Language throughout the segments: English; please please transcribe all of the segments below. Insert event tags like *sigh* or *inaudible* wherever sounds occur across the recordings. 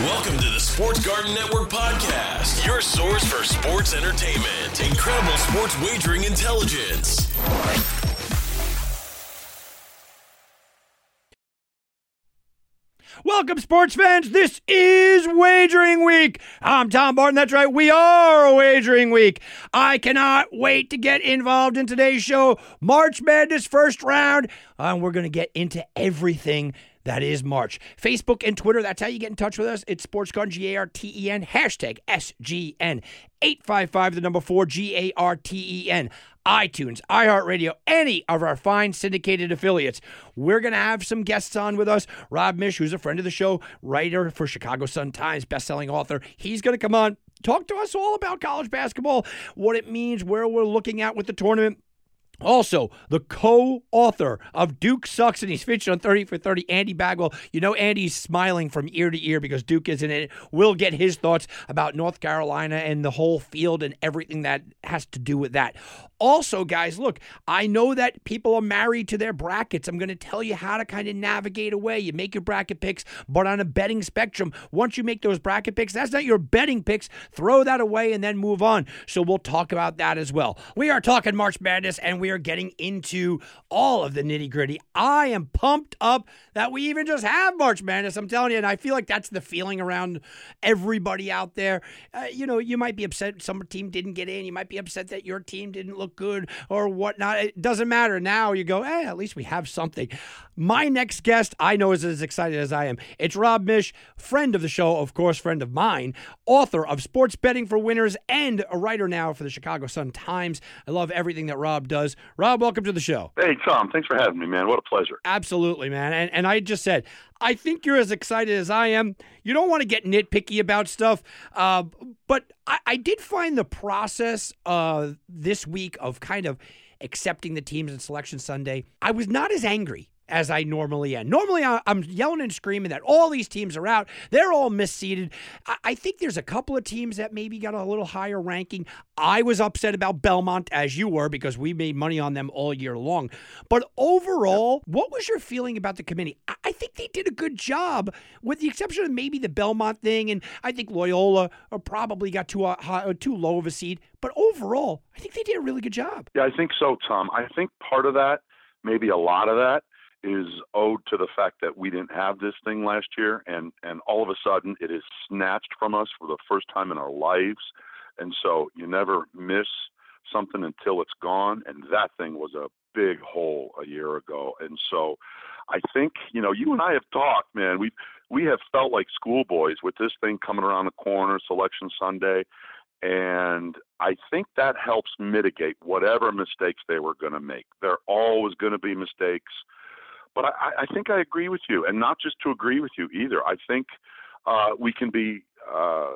Welcome to the Sports Garden Network podcast, your source for sports entertainment, incredible sports wagering intelligence. Welcome, sports fans. This is Wagering Week. I'm Tom Barton. That's right. We are Wagering Week. I cannot wait to get involved in today's show. March Madness first round. And we're going to get into everything that is March. Facebook and Twitter, that's how you get in touch with us. It's Sports Garden, G A R T E N, hashtag SGN. 855, the number four, G A R T E N. iTunes, iHeartRadio, any of our fine syndicated affiliates. We're going to have some guests on with us. Rob Miech, who's a friend of the show, writer for Chicago Sun-Times, best-selling author. He's going to come on, talk to us all about college basketball, what it means, where we're looking at with the tournament. Also, the co-author of Duke Sucks and he's featured on 30 for 30, Andy Bagwell. You know Andy's smiling from ear to ear because Duke isn't in it. We'll get his thoughts about North Carolina and the whole field and everything that has to do with that. Also, guys, look, I know that people are married to their brackets. I'm going to tell you how to kind of navigate away. You make your bracket picks, but on a betting spectrum, once you make those bracket picks, that's not your betting picks. Throw that away and then move on. So we'll talk about that as well. We are talking March Madness and we are getting into all of the nitty gritty. I am pumped up that we even just have March Madness. I'm telling you, and I feel like that's the feeling around everybody out there. Uh, you know, you might be upset some team didn't get in. You might be upset that your team didn't look good or whatnot. It doesn't matter. Now you go, hey, at least we have something. My next guest, I know, is as excited as I am. It's Rob Miech, friend of the show, of course, friend of mine, author of Sports Betting for Winners, and a writer now for the Chicago Sun Times. I love everything that Rob does. Rob, welcome to the show. Hey, Tom, thanks for having me, man. What a pleasure. Absolutely, man. And, and I just said, I think you're as excited as I am. You don't want to get nitpicky about stuff, uh, but I, I did find the process uh, this week of kind of accepting the teams and Selection Sunday, I was not as angry as I normally am. Normally, I'm yelling and screaming that all these teams are out. They're all misseeded. I, think there's a couple of teams that maybe got a little higher ranking. I was upset about Belmont, as you were, because we made money on them all year long. But overall, what was your feeling about the committee? I, I think they did a good job, with the exception of maybe the Belmont thing, and I think Loyola uh, probably got too uh, high, uh, too low of a seed. But overall, I think they did a really good job. Yeah, I think so, Tom. I think part of that, maybe a lot of that, is owed to the fact that we didn't have this thing last year, and and all of a sudden it is snatched from us for the first time in our lives, and so you never miss something until it's gone, and that thing was a big hole a year ago, and so I think you know you and I have talked, man. We we have felt like schoolboys with this thing coming around the corner, Selection Sunday, and I think that helps mitigate whatever mistakes they were going to make. There are always going to be mistakes, but I, I think I agree with you, and not just to agree with you either. I think uh, we can be, uh,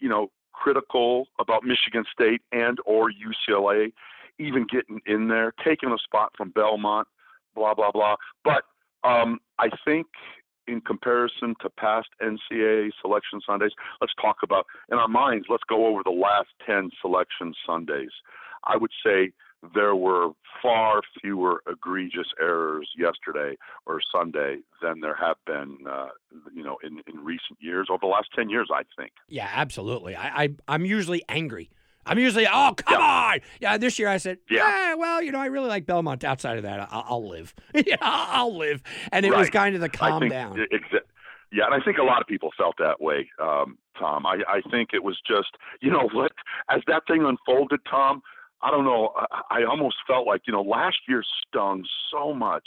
you know, critical about Michigan State and or UCLA even getting in there, taking a spot from Belmont, blah blah blah. But um, I think in comparison to past NCAA selection Sundays, let's talk about in our minds. Let's go over the last ten selection Sundays. I would say there were far fewer egregious errors yesterday or Sunday than there have been, uh, you know, in, in recent years over the last ten years. I think. Yeah, absolutely. I, I I'm usually angry. I'm usually, oh come on, yeah. This year I said, yeah, well, you know, I really like Belmont. Outside of that, I'll, I'll live. *laughs* yeah, I'll live. And it was kind of the I calm down. exa- yeah, and I think a lot of people felt that way, um, Tom. I, I think it was just, you know, what as that thing unfolded, Tom. I don't know. I, I almost felt like, you know, last year stung so much.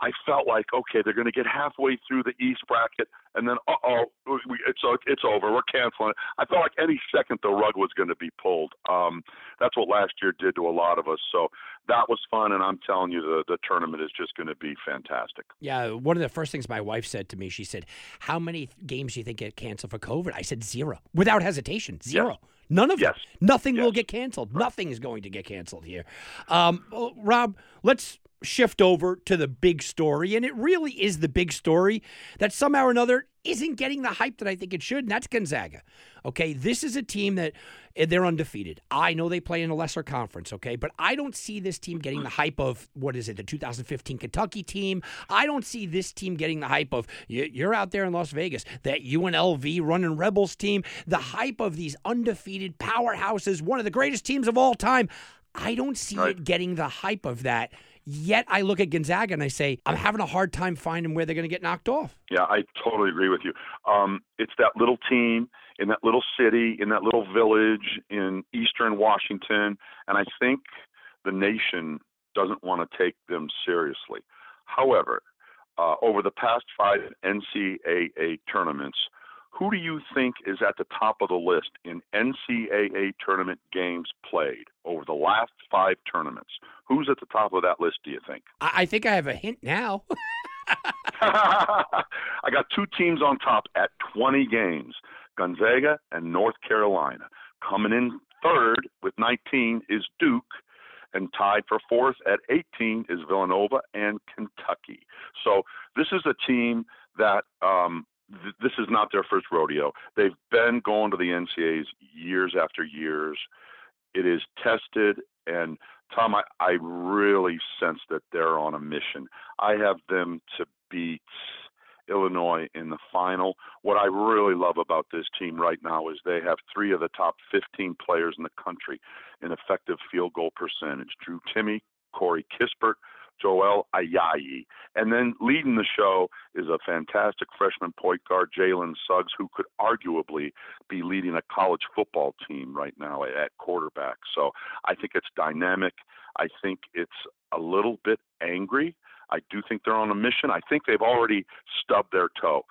I felt like okay, they're going to get halfway through the East bracket, and then uh oh, it's it's over. We're canceling it. I felt like any second the rug was going to be pulled. Um, that's what last year did to a lot of us. So that was fun, and I'm telling you, the the tournament is just going to be fantastic. Yeah, one of the first things my wife said to me, she said, "How many games do you think get canceled for COVID?" I said zero, without hesitation, zero. Yes. None of yes. them. Nothing yes. will get canceled. Right. Nothing is going to get canceled here. Um, well, Rob, let's shift over to the big story, and it really is the big story that somehow or another isn't getting the hype that I think it should, and that's Gonzaga. Okay, this is a team that eh, they're undefeated. I know they play in a lesser conference, okay, but I don't see this team getting the hype of what is it, the 2015 Kentucky team. I don't see this team getting the hype of you're out there in Las Vegas, that UNLV running Rebels team, the hype of these undefeated powerhouses, one of the greatest teams of all time. I don't see right. it getting the hype of that Yet I look at Gonzaga and I say, I'm having a hard time finding where they're going to get knocked off. Yeah, I totally agree with you. Um, it's that little team in that little city, in that little village in eastern Washington. And I think the nation doesn't want to take them seriously. However, uh, over the past five NCAA tournaments, who do you think is at the top of the list in NCAA tournament games played over the last five tournaments? Who's at the top of that list, do you think? I think I have a hint now. *laughs* *laughs* I got two teams on top at 20 games Gonzaga and North Carolina. Coming in third with 19 is Duke, and tied for fourth at 18 is Villanova and Kentucky. So this is a team that um, th- this is not their first rodeo. They've been going to the NCAAs years after years. It is tested, and Tom, I, I really sense that they're on a mission. I have them to beat Illinois in the final. What I really love about this team right now is they have three of the top 15 players in the country in effective field goal percentage Drew Timme, Corey Kispert, Joel Ayayi. And then leading the show is a fantastic freshman point guard, Jalen Suggs, who could arguably be leading a college football team right now at quarterback. So I think it's dynamic. I think it's a little bit angry. I do think they're on a mission. I think they've already stubbed their toe.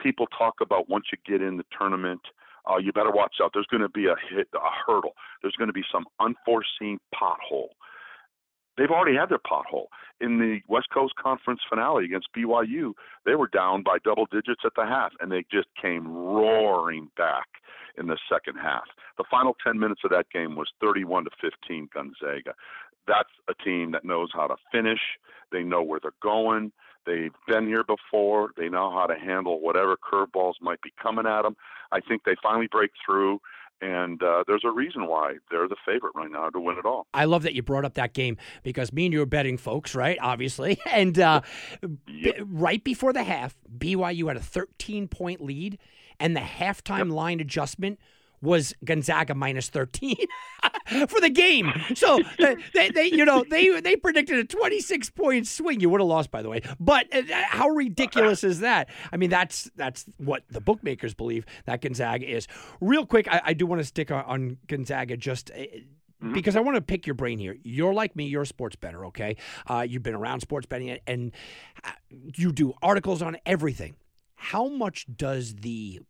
People talk about once you get in the tournament, uh, you better watch out. There's going to be a hit, a hurdle. There's going to be some unforeseen pothole they've already had their pothole. In the West Coast Conference finale against BYU, they were down by double digits at the half, and they just came roaring back in the second half. The final 10 minutes of that game was 31 to 15 Gonzaga. That's a team that knows how to finish. They know where they're going. They've been here before. They know how to handle whatever curveballs might be coming at them. I think they finally break through and uh, there's a reason why they're the favorite right now to win it all. I love that you brought up that game because me and you are betting folks, right? Obviously, *laughs* and uh, yep. b- right before the half, BYU had a 13 point lead, and the halftime yep. line adjustment was Gonzaga minus 13 *laughs* for the game. So they, they, you know, they they predicted a 26 point swing. You would have lost, by the way. But uh, how ridiculous is that? I mean, that's that's what the bookmakers believe that Gonzaga is. Real quick, I, I do want to stick on, on Gonzaga just. Uh, mm-hmm. because I want to pick your brain here. You're like me. You're a sports better, okay? Uh, you've been around sports betting, and uh, you do articles on everything. How much does the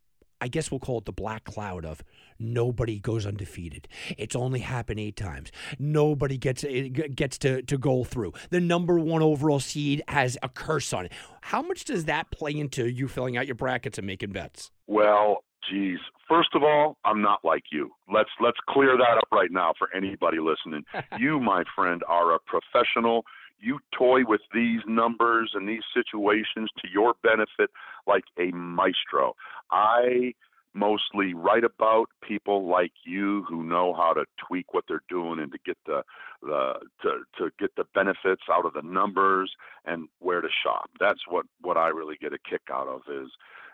I guess we'll call it the black cloud of nobody goes undefeated. It's only happened eight times. Nobody gets eh, gets to, to go through. The number one overall seed has a curse on it. How much does that play into you filling out your brackets and making bets? Well, geez. First of all, I'm not like you. Let's let's clear that up right now for anybody listening. *laughs* you, my friend, are a professional you toy with these numbers and these situations to your benefit like a maestro. I mostly write about people like you who know how to tweak what they're doing and to get the the to to get the benefits out of the numbers and where to shop. That's what what I really get a kick out of is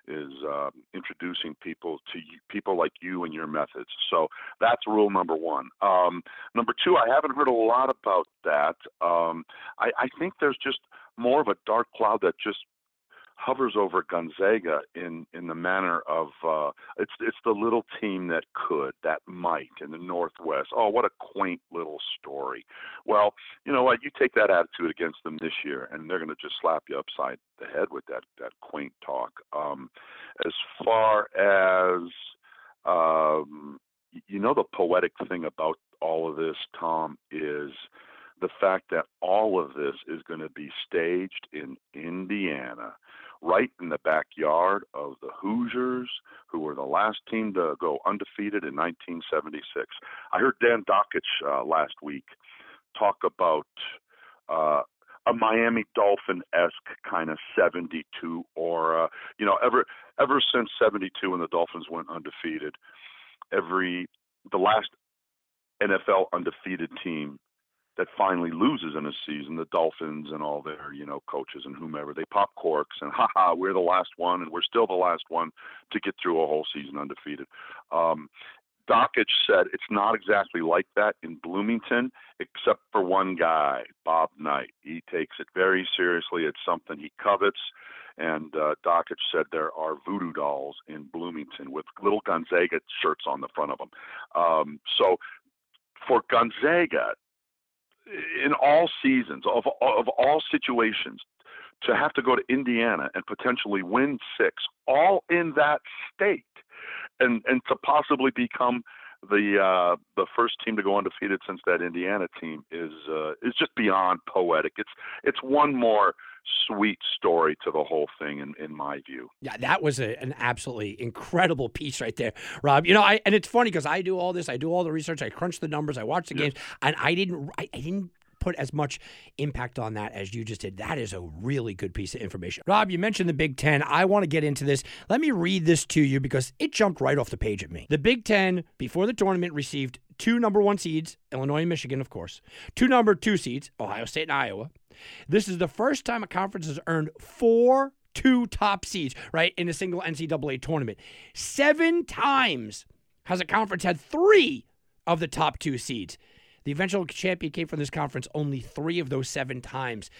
is um, introducing people to you, people like you and your methods. So that's rule number one. Um, number two, I haven't heard a lot about that. Um, I, I think there's just more of a dark cloud that just hovers over Gonzaga in in the manner of uh, it's it's the little team that could, that might in the Northwest. Oh, what a quaint little story. Well, you know what? You take that attitude against them this year, and they're going to just slap you upside the head with that that quaint talk. Um, as far as um, you know, the poetic thing about all of this, Tom, is the fact that all of this is going to be staged in Indiana, right in the backyard of the Hoosiers, who were the last team to go undefeated in 1976. I heard Dan Dakich uh, last week talk about uh, a Miami Dolphin esque kind of 72 aura. You know, ever ever since 72 when the Dolphins went undefeated, every the last NFL undefeated team that finally loses in a season, the Dolphins and all their, you know, coaches and whomever, they pop corks and *laughs* haha, we're the last one and we're still the last one to get through a whole season undefeated. Um, Dakich said it's not exactly like that in Bloomington, except for one guy, Bob Knight. He takes it very seriously. It's something he covets. And uh, Dakich said there are voodoo dolls in Bloomington with little Gonzaga shirts on the front of them. Um, so for Gonzaga, in all seasons of of all situations to have to go to Indiana and potentially win six all in that state and and to possibly become the uh the first team to go undefeated since that Indiana team is uh is just beyond poetic. It's it's one more sweet story to the whole thing in, in my view. Yeah, that was a, an absolutely incredible piece right there, Rob. You know, I and it's funny because I do all this, I do all the research, I crunch the numbers, I watch the games, and I didn't I, I didn't put as much impact on that as you just did. That is a really good piece of information. Rob, you mentioned the Big Ten. I want to get into this. Let me read this to you because it jumped right off the page at me. The Big Ten, before the tournament, received two number one seeds, Illinois and Michigan, of course, two number two seeds, Ohio State and Iowa. This is the first time a conference has earned four two top seeds, right, in a single NCAA tournament. Seven times has a conference had three of the top two seeds. The eventual champion came from this conference only three of those seven times.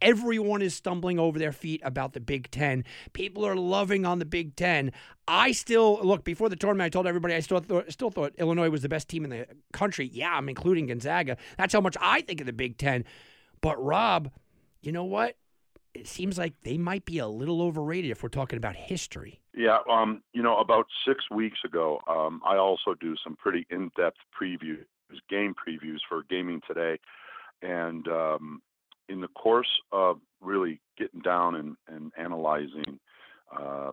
Everyone is stumbling over their feet about the Big Ten. People are loving on the Big Ten. I still look before the tournament. I told everybody I still thought, still thought Illinois was the best team in the country. Yeah, I'm including Gonzaga. That's how much I think of the Big Ten. But Rob, you know what? It seems like they might be a little overrated if we're talking about history. Yeah, um, you know, about six weeks ago, um, I also do some pretty in-depth previews, game previews for Gaming Today, and um, in the course of really getting down and, and analyzing, uh,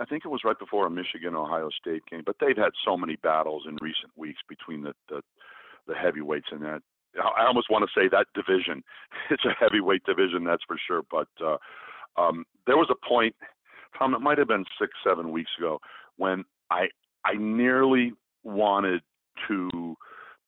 I think it was right before a Michigan Ohio State game, but they've had so many battles in recent weeks between the the, the heavyweights in that. I almost want to say that division. *laughs* It's a heavyweight division, that's for sure. But uh, um, there was a point, Tom, it might have been six, seven weeks ago, when I I nearly wanted to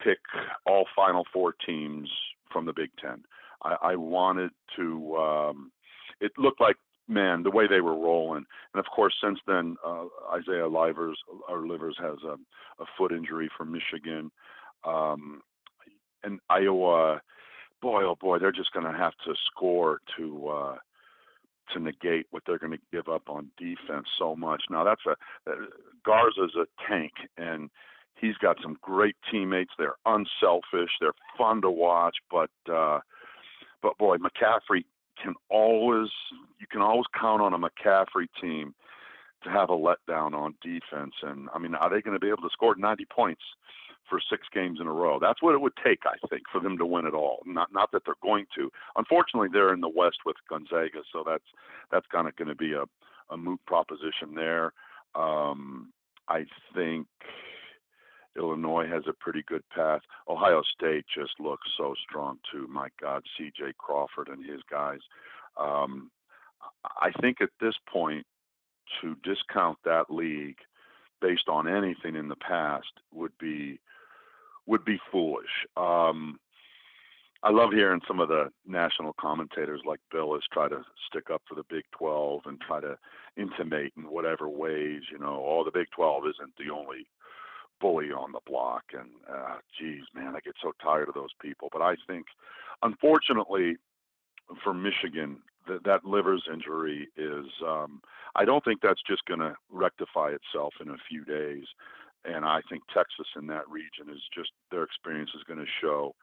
pick all Final Four teams from the Big Ten. I, I wanted to. Um, it looked like man the way they were rolling, and of course since then uh, Isaiah Livers or Livers has a, a foot injury from Michigan, um, and Iowa. Boy, oh boy, they're just going to have to score to. Uh, to negate what they're going to give up on defense so much. Now that's a uh, Garza's a tank, and he's got some great teammates. They're unselfish. They're fun to watch, but uh, but boy, McCaffery can always you can always count on a McCaffery team to have a letdown on defense. And I mean, are they going to be able to score 90 points for six games in a row? That's what it would take, I think, for them to win it all. Not not that they're going to. Unfortunately, they're in the West with Gonzaga, so that's that's kind of going to be a a moot proposition there. Um, I think Illinois has a pretty good path. Ohio State just looks so strong too. My God, C.J. Crawford and his guys. Um, I think at this point, to discount that league based on anything in the past would be would be foolish. Um, I love hearing some of the national commentators like Bilas try to stick up for the Big 12 and try to intimate in whatever ways, you know, oh, the Big 12 isn't the only bully on the block. And uh, geez, man, I get so tired of those people. But I think, unfortunately, for Michigan, th- that livers injury is. Um, I don't think that's just going to rectify itself in a few days, and I think Texas in that region is just their experience is going to show.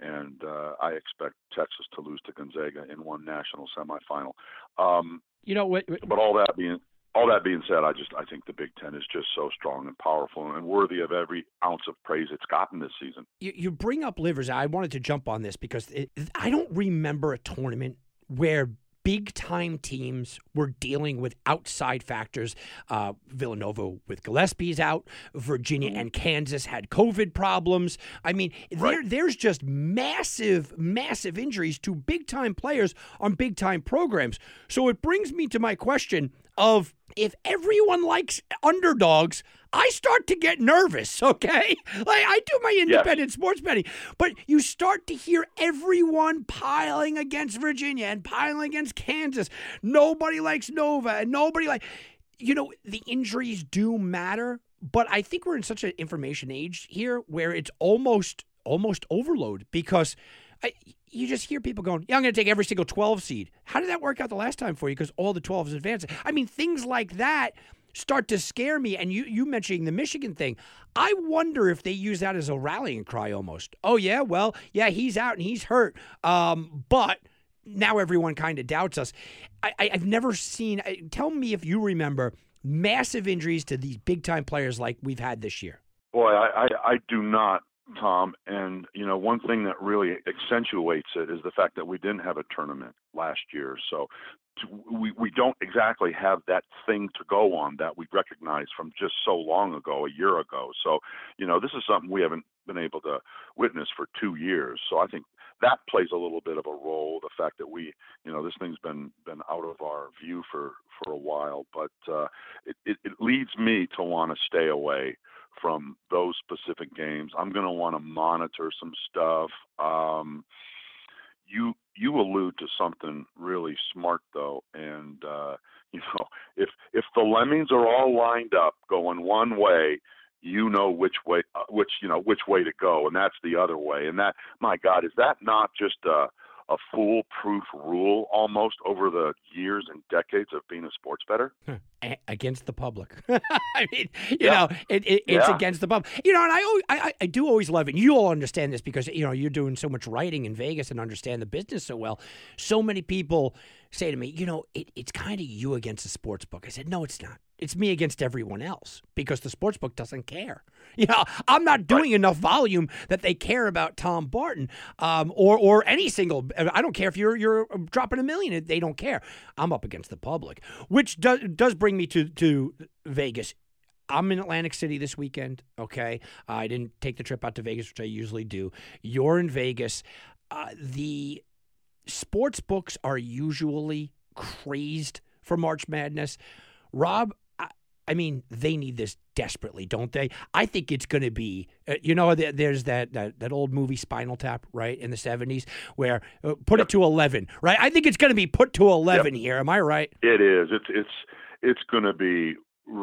And uh, I expect Texas to lose to Gonzaga in one national semifinal. Um, You know what? but all that being all that being said, I just I think the Big Ten is just so strong and powerful and worthy of every ounce of praise it's gotten this season. You, you bring up livers. I wanted to jump on this because it, I don't remember a tournament where big time teams were dealing with outside factors. Uh, Villanova with Gillespie's out. Virginia and Kansas had COVID problems. I mean, there, there's just massive, massive injuries to big time players on big time programs. So it brings me to my question of if everyone likes underdogs, I start to get nervous, *laughs* okay? Like I do my independent sports betting, but you start to hear everyone piling against Virginia and piling against Kansas. Nobody likes Nova and nobody like you know, the injuries do matter, but I think we're in such an information age here where it's almost almost overload because I, you just hear people going, "Yeah, I'm going to take every single 12 seed." How did that work out the last time for you? Because all the 12s advanced. I mean, things like that start to scare me. And you you mentioning the Michigan thing, I wonder if they use that as a rallying cry almost. Oh yeah, well yeah, he's out and he's hurt, um, but now everyone kind of doubts us. I, I, I've never seen. I- Tell me if you remember massive injuries to these big time players like we've had this year. Boy, I, I, I do not, Tom. And you know, one thing that really accentuates it is the fact that we didn't have a tournament last year, so to, we we don't exactly have that thing to go on that we recognize from just so long ago, a year ago. So you know, this is something we haven't been able to witness for two years. So I think that plays a little bit of a role. The fact that we, you know, this thing's been been out of our view for for a while, but uh, it, it it leads me to want to stay away from those specific games. I'm going to want to monitor some stuff. Um, you you allude to something really smart though, and uh, *laughs* you know if if the lemmings are all lined up going one way, you know which way uh, which you know which way to go, and that's the other way. And that my God, is that not just a a foolproof rule almost over the years and decades of being a sports better? *laughs* Against the public. *laughs* I mean, you Yeah. know, it, it, it's Yeah. against the public. You know, and I, I, I- I do always love it. You all understand this because you know you're doing so much writing in Vegas and understand the business so well. So many people say to me, you know, it, it's kind of you against the sports book. I said, no, it's not. It's me against everyone else because the sports book doesn't care. *laughs* You know, I'm not doing enough volume that they care about Tom Barton um, or or any single. I don't care if you're you're dropping a million. They don't care. I'm up against the public, which does does bring me to to Vegas. I'm in Atlantic City this weekend. Okay, I didn't take the trip out to Vegas, which I usually do. You're in Vegas. Uh, the sports books are usually crazed for March Madness. Rob, I, mean, they need this desperately, don't they? I think it's going to be, uh, you know, there- there's that, that that old movie Spinal Tap, right, in the 70s, where uh, put it to 11, right? I think it's going to be put to 11 here. Am I right? It is. It's it's it's going to be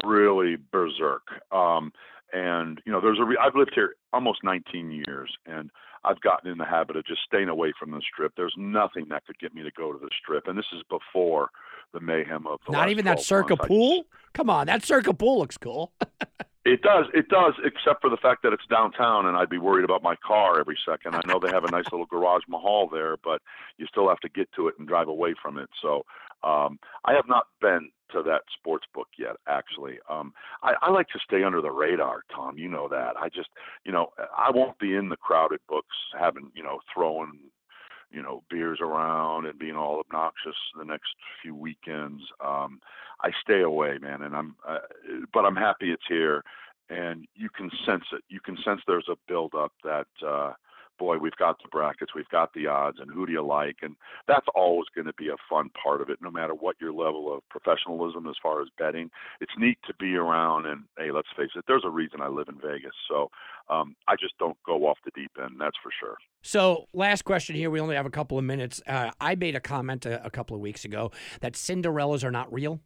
really berserk. Um, and you know, there's a. Re- I've lived here almost 19 years, and I've gotten in the habit of just staying away from the strip. There's nothing that could get me to go to the strip, and this is before the mayhem of the Not even that 12 circa pool? Come on, that circa pool looks cool. *laughs* It does. It does, except for the fact that it's downtown, and I'd be worried about my car every second. I know they have a nice little garage mahal there, but you still have to get to it and drive away from it. So um, I have not been to that sports book yet. Actually, um, I, I like to stay under the radar, Tom. You know that. I just, you know, I won't be in the crowded books having, you know, throwing you know, beers around and being all obnoxious the next few weekends. Um, I stay away, man, and I'm, uh, but I'm happy it's here, and you can sense it. You can sense there's a build up that, uh, boy, we've got the brackets, we've got the odds, and who do you like? And that's always going to be a fun part of it, no matter what your level of professionalism as far as betting. It's neat to be around, and hey, let's face it, there's a reason I live in Vegas, so um, I just don't go off the deep end. That's for sure. So, last question here. We only have a couple of minutes. Uh, I made a comment a, a couple of weeks ago that Cinderellas are not real.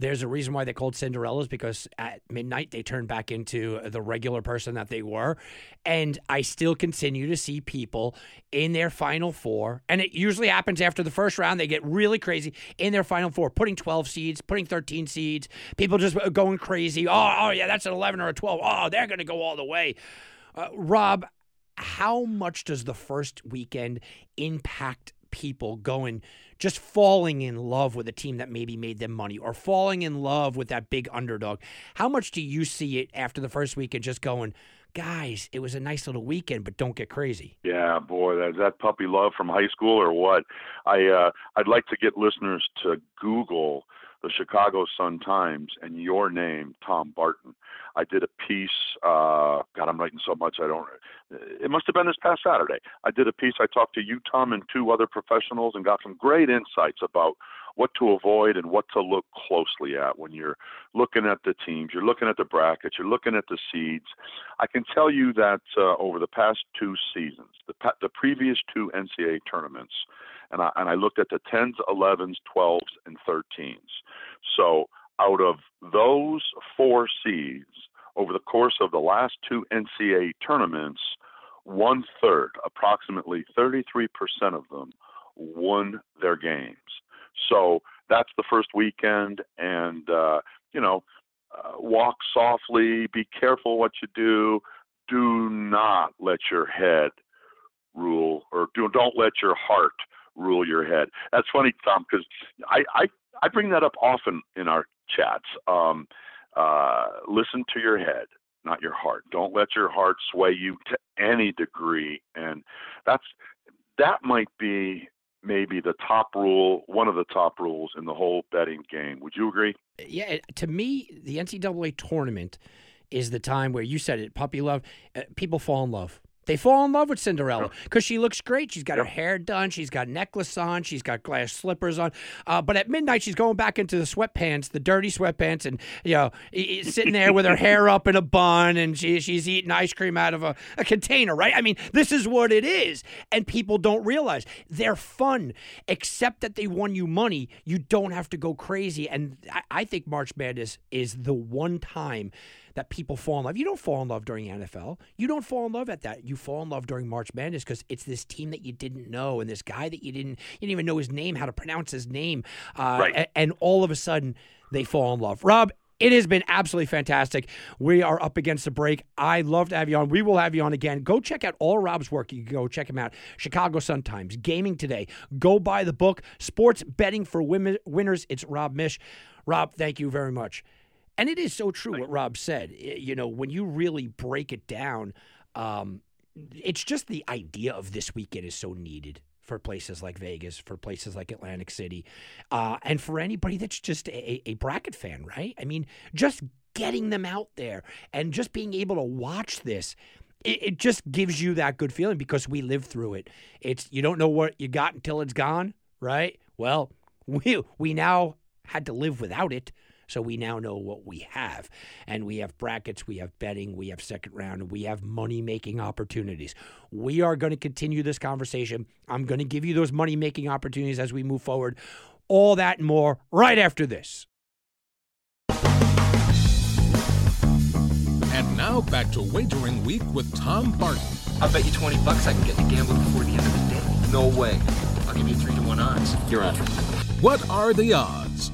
There's a reason why they're called Cinderellas because at midnight they turn back into the regular person that they were. And I still continue to see people in their final four, and it usually happens after the first round. They get really crazy in their final four, putting 12 seeds, putting 13 seeds, people just going crazy. Oh, oh yeah, that's an 11 or a 12. Oh, they're going to go all the way. Uh, Rob, how much does the first weekend impact people going just falling in love with a team that maybe made them money or falling in love with that big underdog how much do you see it after the first weekend just going guys it was a nice little weekend but don't get crazy Yeah, boy, that, that puppy love from high school or what? I uh, I'd like to get listeners to Google the Chicago Sun Times and your name, Tom Barton. I did a piece. Uh, God, I'm writing so much I don't. It must have been this past Saturday. I did a piece. I talked to you, Tom, and two other professionals, and got some great insights about what to avoid and what to look closely at when you're looking at the teams, you're looking at the brackets, you're looking at the seeds. I can tell you that uh, over the past two seasons, the, pa- the previous two NCAA tournaments, and I, and I looked at the 10s, 11s, 12s, and 13s. So out of those four seeds, over the course of the last two NCAA tournaments, one third, approximately 33% of them, won their games. So that's the first weekend, and uh, you know, uh, walk softly, be careful what you do. Do not let your head rule, or do, don't let your heart rule your head. That's funny, Tom, because I, I I bring that up often in our chats. Um, uh, listen to your head, not your heart. Don't let your heart sway you to any degree, and that's that might be maybe the top rule, one of the top rules in the whole betting game. Would you agree? yeah to me the ncaa tournament is the time where you said it puppy love uh, people fall in love they fall in love with Cinderella because she looks great. She's got her hair done. She's got necklace on. She's got glass slippers on. Uh, but at midnight, she's going back into the sweatpants, the dirty sweatpants, and you know, sitting there with her hair up in a bun, and she, she's eating ice cream out of a, a container. Right? I mean, this is what it is, and people don't realize they're fun. Except that they won you money, you don't have to go crazy. And I, I think March Madness is the one time that people fall in love. You don't fall in love during NFL. You don't fall in love at that. You fall in love during March Madness because it's this team that you didn't know and this guy that you didn't you didn't even know his name, how to pronounce his name, uh, Right. a- and all of a sudden they fall in love. Rob. It has been absolutely fantastic. We are up against the break. I love to have you on. We will have you on again. Go check out all Rob's work. You can go check him out. Chicago Sun Times, Gaming Today. Go buy the book, Sports Betting for Women Winners. It's Rob Miech. Rob, thank you very much. And it is so true what Rob said. You know, when you really break it down, um, it's just the idea of this weekend is so needed for places like Vegas, for places like Atlantic City, uh, and for anybody that's just a, a bracket fan, right? I mean, just getting them out there and just being able to watch this. It, it just gives you that good feeling because we live through it. It's you don't know what you got until it's gone, right? Well, *laughs* we we now had to live without it. So we now know what we have. And we have brackets, we have betting, we have second round, we have money making opportunities. We are going to continue this conversation. I'm going to give you those money making opportunities as we move forward. All that and more right after this. And now back to Wagering Week with Tom Barton. I'll bet you 20 bucks I can get to gamble before the end of the day. No way. I'll give you 3 to 1 odds. You're on. What are the odds?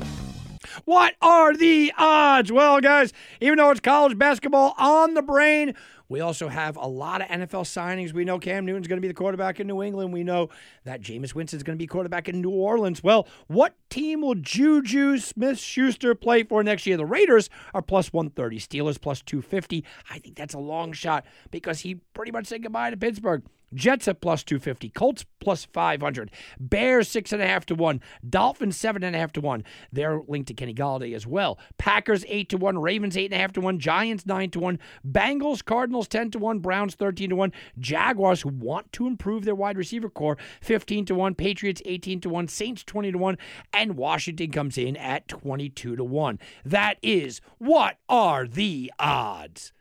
What are the odds? Well, guys, even though it's college basketball on the brain, we also have a lot of NFL signings. We know Cam Newton's going to be the quarterback in New England. We know that Jameis Winston's going to be quarterback in New Orleans. Well, what team will Juju Smith Schuster play for next year? The Raiders are plus 130, Steelers plus 250. I think that's a long shot because he pretty much said goodbye to Pittsburgh. Jets at plus 250, Colts plus 500, Bears six and a half to one, Dolphins seven and a half to one. They're linked to Kenny Golladay as well. Packers eight to one, Ravens eight and a half to one, Giants nine to one, Bengals, Cardinals 10 to one, Browns 13 to one, Jaguars who want to improve their wide receiver core 15 to one, Patriots 18 to one, Saints 20 to one, and Washington comes in at 22 to one. That is what are the odds?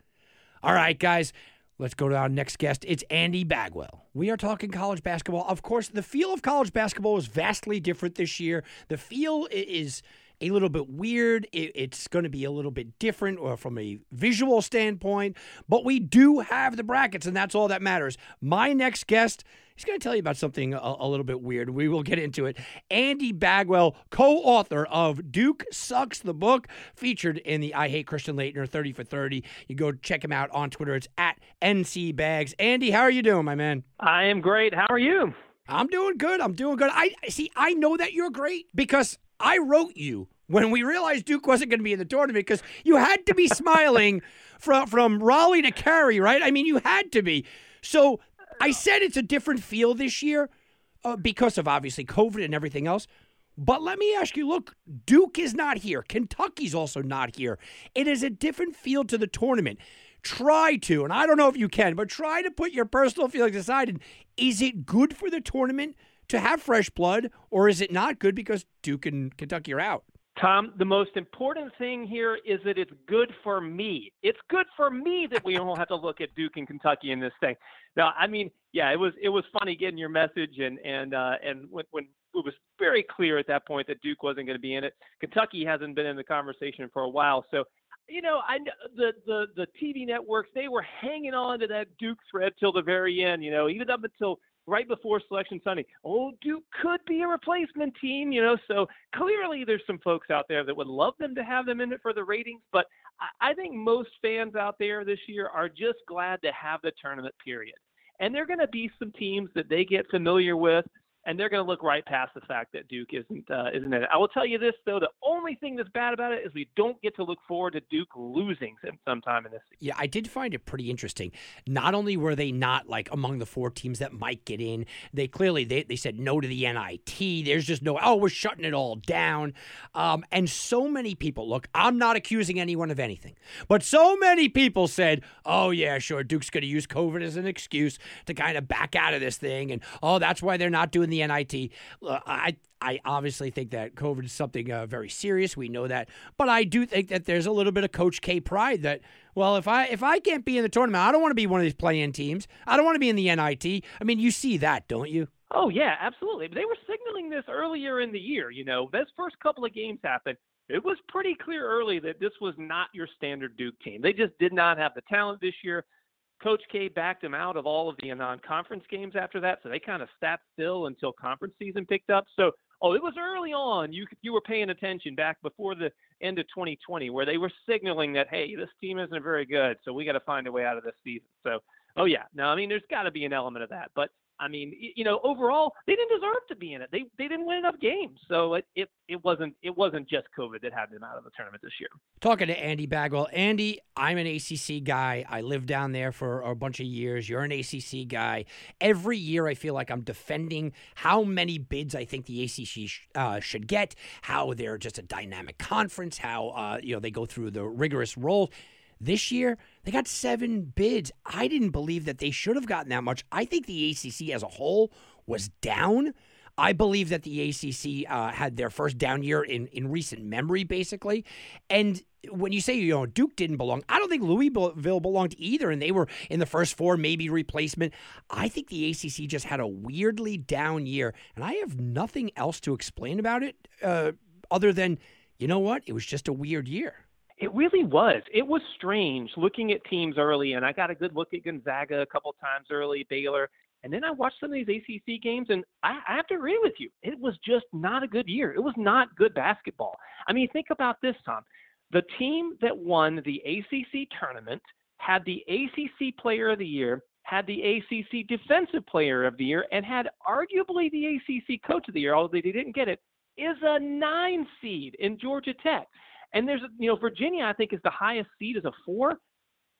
All right, guys. Let's go to our next guest. It's Andy Bagwell. We are talking college basketball. Of course, the feel of college basketball is vastly different this year. The feel is a little bit weird. It- It's going to be a little bit different or from a visual standpoint, but we do have the brackets, and that's all that matters. My next guest, he's going to tell you about something a, a little bit weird. We will get into it. Andy Bagwell, co author of Duke Sucks, the book, featured in the I Hate Christian Laettner 30 for 30. You go check him out on Twitter. It's at NC Bags. Andy, how are you doing, my man? I am great. How are you? I'm doing good. I'm doing good. I see. I know that you're great because I wrote you when we realized Duke wasn't going to be in the tournament because you had to be *laughs* smiling from from Raleigh to Cary, right? I mean, you had to be. So I said it's a different feel this year uh, because of obviously COVID and everything else. But let me ask you look, Duke is not here. Kentucky's also not here. It is a different feel to the tournament. Try to, and I don't know if you can, but try to put your personal feelings aside. And is it good for the tournament to have fresh blood, or is it not good because Duke and Kentucky are out? Tom, the most important thing here is that it's good for me. It's good for me that we don't have to look at Duke and Kentucky in this thing. Now, I mean, yeah, it was it was funny getting your message and and uh, and when, when it was very clear at that point that Duke wasn't going to be in it. Kentucky hasn't been in the conversation for a while, so you know, I the the the TV networks they were hanging on to that Duke thread till the very end. You know, even up until right before Selection Sunday. Oh, Duke could be a replacement team. You know, so clearly there's some folks out there that would love them to have them in it for the ratings, but I, I think most fans out there this year are just glad to have the tournament. Period. And there are going to be some teams that they get familiar with and they're going to look right past the fact that Duke isn't uh, isn't in it. I will tell you this though: the only thing that's bad about it is we don't get to look forward to Duke losing some- sometime in this season. Yeah, I did find it pretty interesting. Not only were they not like among the four teams that might get in, they clearly they, they said no to the NIT. There's just no oh we're shutting it all down. Um, and so many people look. I'm not accusing anyone of anything, but so many people said, oh yeah, sure, Duke's going to use COVID as an excuse to kind of back out of this thing, and oh that's why they're not doing the NIT. Uh, I I obviously think that COVID is something uh, very serious. We know that, but I do think that there's a little bit of Coach K pride that, well, if I if I can't be in the tournament, I don't want to be one of these play-in teams. I don't want to be in the NIT. I mean, you see that, don't you? Oh yeah, absolutely. They were signaling this earlier in the year. You know, those first couple of games happened. It was pretty clear early that this was not your standard Duke team. They just did not have the talent this year. Coach K backed him out of all of the non-conference games after that, so they kind of sat still until conference season picked up. So, oh, it was early on. You you were paying attention back before the end of 2020, where they were signaling that hey, this team isn't very good, so we got to find a way out of this season. So, oh yeah, no, I mean, there's got to be an element of that, but I mean, you know, overall, they didn't deserve to be in it. They they didn't win enough games, so it it, it wasn't it wasn't just COVID that had them out of the tournament this year. Talking to Andy Bagwell. Andy, I'm an ACC guy. I lived down there for a bunch of years. You're an ACC guy. Every year, I feel like I'm defending how many bids I think the ACC sh- uh, should get. How they're just a dynamic conference. How uh, you know they go through the rigorous roles. This year, they got seven bids. I didn't believe that they should have gotten that much. I think the ACC as a whole was down. I believe that the ACC uh, had their first down year in, in recent memory, basically. And when you say you know Duke didn't belong, I don't think Louisville belonged either, and they were in the first four, maybe replacement. I think the ACC just had a weirdly down year, and I have nothing else to explain about it uh, other than you know what, it was just a weird year. It really was. It was strange looking at teams early, and I got a good look at Gonzaga a couple times early, Baylor, and then I watched some of these ACC games, and I, I have to agree with you. It was just not a good year. It was not good basketball. I mean, think about this, Tom. The team that won the ACC tournament had the ACC Player of the Year, had the ACC Defensive Player of the Year, and had arguably the ACC Coach of the Year, although they didn't get it, is a nine seed in Georgia Tech. And there's, you know, Virginia, I think, is the highest seed as a four.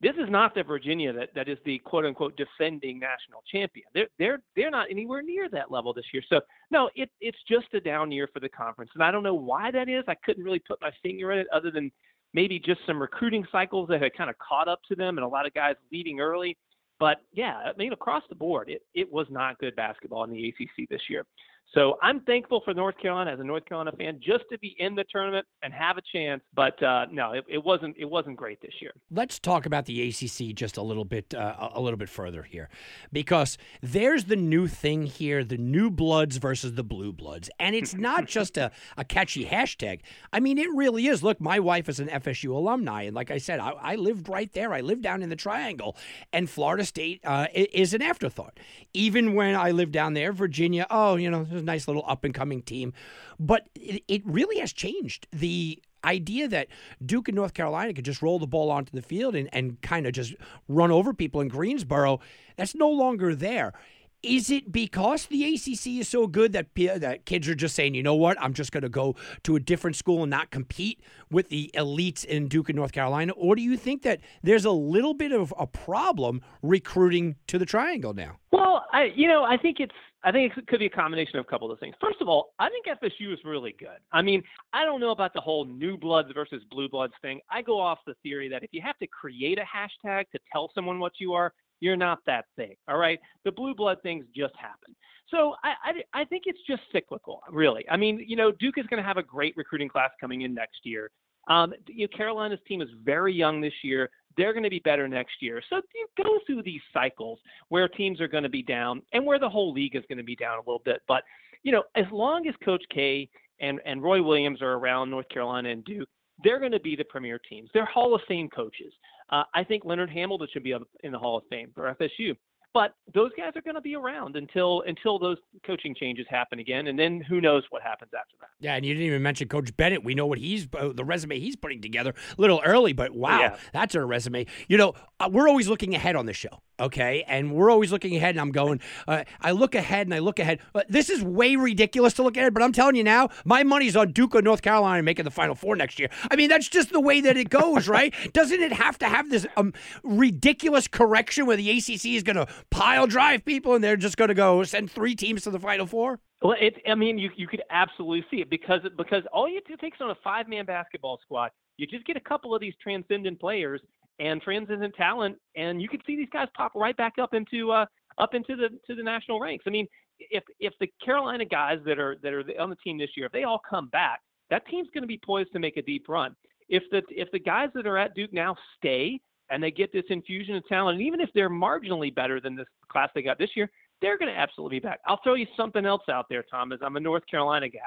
This is not the Virginia that, that is the quote unquote defending national champion. They're they're they're not anywhere near that level this year. So no, it it's just a down year for the conference, and I don't know why that is. I couldn't really put my finger in it, other than maybe just some recruiting cycles that had kind of caught up to them, and a lot of guys leaving early. But yeah, I mean across the board, it it was not good basketball in the ACC this year. So I'm thankful for North Carolina as a North Carolina fan just to be in the tournament and have a chance. But uh, no, it, it wasn't it wasn't great this year. Let's talk about the ACC just a little bit uh, a little bit further here, because there's the new thing here: the new bloods versus the blue bloods, and it's not *laughs* just a, a catchy hashtag. I mean, it really is. Look, my wife is an FSU alumni, and like I said, I, I lived right there. I lived down in the Triangle, and Florida State uh, is an afterthought. Even when I lived down there, Virginia, oh, you know, a nice little up and coming team, but it, it really has changed the idea that Duke and North Carolina could just roll the ball onto the field and, and kind of just run over people in Greensboro, that's no longer there. Is it because the ACC is so good that, that kids are just saying, you know what, I'm just going to go to a different school and not compete with the elites in Duke and North Carolina? Or do you think that there's a little bit of a problem recruiting to the Triangle now? Well, I, you know, I think it's I think it could be a combination of a couple of things. First of all, I think FSU is really good. I mean, I don't know about the whole new bloods versus blue bloods thing. I go off the theory that if you have to create a hashtag to tell someone what you are, you're not that thing. All right. The blue blood things just happen. So I, I, I think it's just cyclical, really. I mean, you know, Duke is going to have a great recruiting class coming in next year. Um, you know, Carolina's team is very young this year. They're going to be better next year. So you go through these cycles where teams are going to be down and where the whole league is going to be down a little bit. But, you know, as long as Coach K and, and Roy Williams are around North Carolina and Duke, they're going to be the premier teams. They're Hall of Fame coaches. Uh, I think Leonard Hamilton should be in the Hall of Fame for FSU. But those guys are going to be around until until those coaching changes happen again, and then who knows what happens after that. Yeah, and you didn't even mention Coach Bennett. We know what he's uh, the resume he's putting together. A little early, but wow, yeah. that's a resume. You know, uh, we're always looking ahead on the show okay? And we're always looking ahead, and I'm going, uh, I look ahead and I look ahead. This is way ridiculous to look ahead, but I'm telling you now, my money's on Duke of North Carolina making the Final Four next year. I mean, that's just the way that it goes, *laughs* right? Doesn't it have to have this um, ridiculous correction where the ACC is going to pile drive people and they're just going to go send three teams to the Final Four? Well, it, I mean, you you could absolutely see it because because all you have takes on a five man basketball squad. You just get a couple of these transcendent players, and transcendent talent, and you could see these guys pop right back up into uh, up into the to the national ranks. I mean, if if the Carolina guys that are that are on the team this year, if they all come back, that team's going to be poised to make a deep run. If the if the guys that are at Duke now stay and they get this infusion of talent, and even if they're marginally better than this class they got this year, they're going to absolutely be back. I'll throw you something else out there, Thomas. I'm a North Carolina guy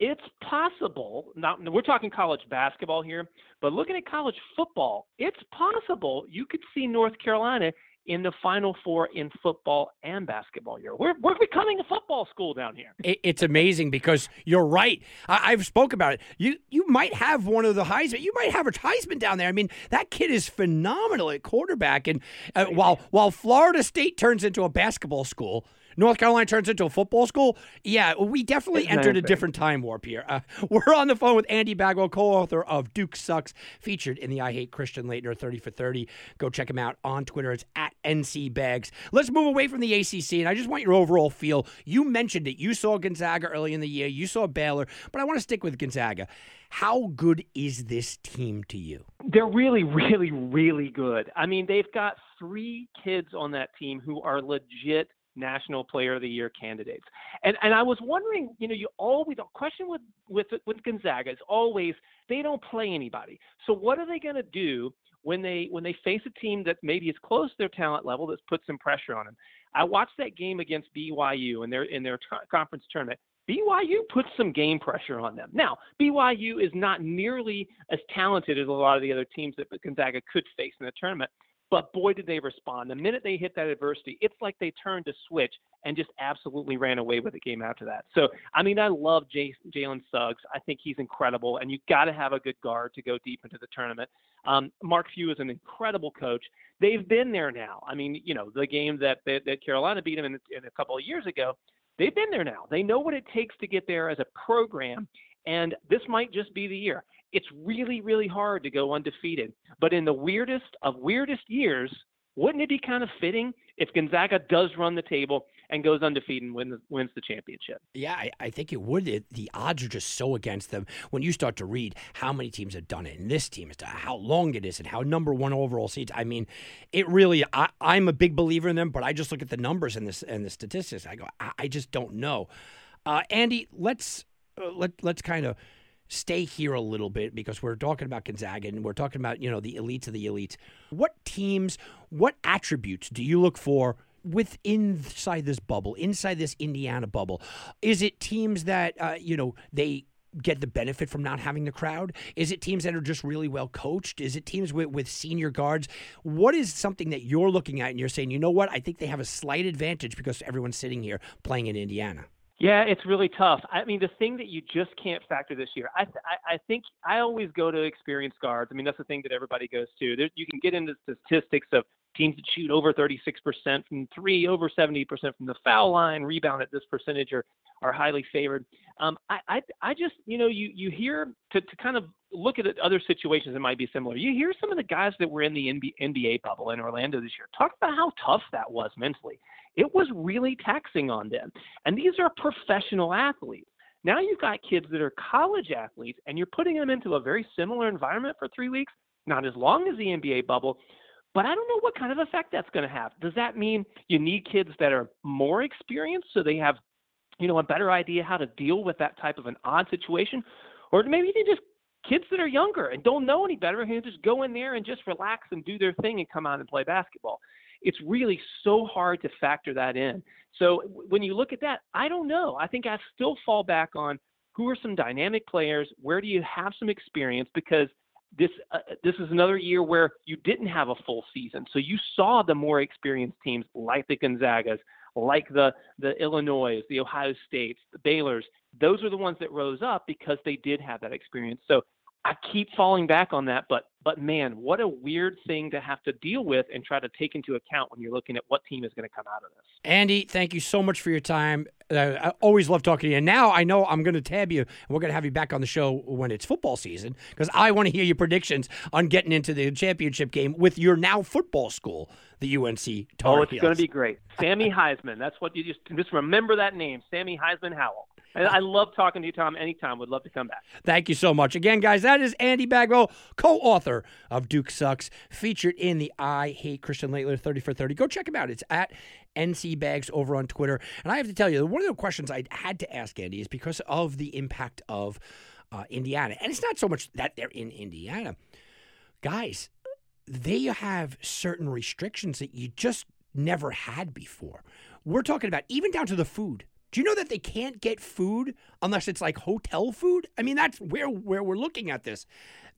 it's possible. Not we're talking college basketball here, but looking at college football, it's possible you could see North Carolina in the Final Four in football and basketball here. We're, we're becoming a football school down here. It's amazing because you're right. I, have spoke about it. You you might have one of the Heisman. You might have a Heisman down there. I mean, that kid is phenomenal at quarterback. And uh, while while Florida State turns into a basketball school, North Carolina turns into a football school, yeah, we definitely it's entered a different time warp here. Uh, *laughs* we're on the phone with Andy Bagwell, co-author of Duke Sucks, featured in the I Hate Christian Laettner 30 for 30. Go check him out on Twitter. It's at NC Bags. Let's move away from the ACC, and I just want your overall feel. You mentioned it. You saw Gonzaga early in the year. You saw Baylor, but I want to stick with Gonzaga. How good is this team to you? They're really, *laughs* really, really good. I mean, they've got three kids on that team who are legit National Player of the Year candidates. And and I was wondering, you know, you always the question with with with Gonzaga is always they don't play anybody. So what are they going to do when they when they face a team that maybe is close to their talent level that's put some pressure on them? I watched that game against BYU in their in their t- conference tournament. BYU puts some game pressure on them. Now, BYU is not nearly as talented as a lot of the other teams that Gonzaga could face in the tournament, but boy, did they respond. The minute they hit that adversity, it's like they turned a switch and just absolutely ran away with the game after that. So, I mean, I love Jalen Suggs. I think he's incredible, and you've got to have a good guard to go deep into the tournament. Um, Mark Few is an incredible coach. They've been there now. I mean, you know, the game that that, that Carolina beat them in, in a couple of years ago, they've been there now. They know what it takes to get there as a program, and this might just be the year it's really, really hard to go undefeated. But in the weirdest of weirdest years, wouldn't it be kind of fitting if Gonzaga does run the table and goes undefeated and wins, wins the championship? Yeah, I, I think it would. It, the odds are just so against them when you start to read how many teams have done it, and this team how long it is, and how number one overall seeds. I mean, it really. I, am a big believer in them, but I just look at the numbers and this and the statistics. I go, I, I just don't know. Uh, Andy, let's uh, let let's kind of stay here a little bit because we're talking about Gonzaga and we're talking about you know the elites of the elites. What teams, what attributes do you look for? With inside this bubble, inside this Indiana bubble, is it teams that uh, you know they get the benefit from not having the crowd? Is it teams that are just really well coached? Is it teams with, with senior guards? What is something that you're looking at and you're saying, you know what, I think they have a slight advantage because everyone's sitting here playing in Indiana? Yeah, it's really tough. I mean, the thing that you just can't factor this year, I, th- I, think I always go to experienced guards. I mean, that's the thing that everybody goes to. There, you can get into statistics of teams that shoot over 36% from three, over 70% from the foul line, rebound at this percentage are, are highly favored. Um, I, I, I just, you know, you, you hear to, to kind of look at other situations that might be similar. You hear some of the guys that were in the NBA bubble in Orlando this year talk about how tough that was mentally. It was really taxing on them. And these are professional athletes. Now you've got kids that are college athletes and you're putting them into a very similar environment for three weeks, not as long as the NBA bubble, but I don't know what kind of effect that's going to have. Does that mean you need kids that are more experienced so they have, you know, a better idea how to deal with that type of an odd situation? Or maybe you just kids that are younger and don't know any better who just go in there and just relax and do their thing and come out and play basketball. It's really so hard to factor that in. So when you look at that, I don't know. I think I still fall back on who are some dynamic players, where do you have some experience because this uh, this is another year where you didn't have a full season. So you saw the more experienced teams like the Gonzagas, like the the Illinois, the Ohio States, the Baylor's. Those are the ones that rose up because they did have that experience. So I keep falling back on that, but but man, what a weird thing to have to deal with and try to take into account when you're looking at what team is going to come out of this. Andy, thank you so much for your time. Uh, I always love talking to you. And now I know I'm going to tab you, and we're going to have you back on the show when it's football season because I want to hear your predictions on getting into the championship game with your now football school, the UNC Tar Oh, it's going to be great. Sammy Heisman. That's what you just just remember that name, Sammy Heisman Howell. I love talking to you, Tom. Anytime, would love to come back. Thank you so much. Again, guys, that is Andy Bagwell, co author of Duke Sucks, featured in the I Hate Christian Laettner 30 for 30. Go check him out. It's at NC Bags over on Twitter. And I have to tell you, one of the questions I had to ask Andy is because of the impact of uh, Indiana. And it's not so much that they're in Indiana. Guys, they have certain restrictions that you just never had before. We're talking about even down to the food. Do you know that they can't get food unless it's like hotel food? I mean, that's where where we're looking at this.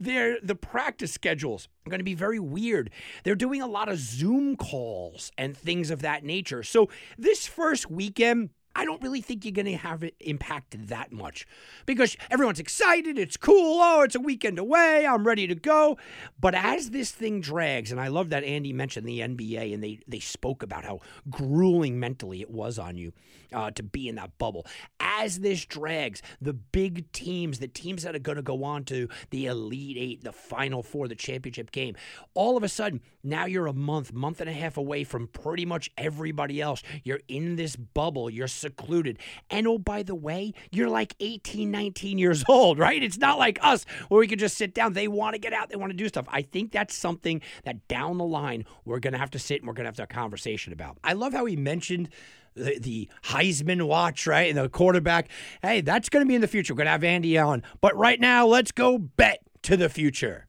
They're, the practice schedules are going to be very weird. They're doing a lot of Zoom calls and things of that nature. So this first weekend, I don't really think you're going to have it impact that much because everyone's excited. It's cool. Oh, it's a weekend away. I'm ready to go. But as this thing drags, and I love that Andy mentioned the NBA and they, they spoke about how grueling mentally it was on you uh, to be in that bubble. As this drags, the big teams, the teams that are going to go on to the Elite Eight, the Final Four, the championship game, all of a sudden, now you're a month, month and a half away from pretty much everybody else. You're in this bubble. You're secluded. And oh, by the way, you're like 18, 19 years *laughs* old, right? It's not like us where we can just sit down. They want to get out, they want to do stuff. I think that's something that down the line we're going to have to sit and we're going to have to have a conversation about. I love how he mentioned the, the Heisman watch, right? And the quarterback. Hey, that's going to be in the future. We're going to have Andy on. But right now, let's go bet to the future.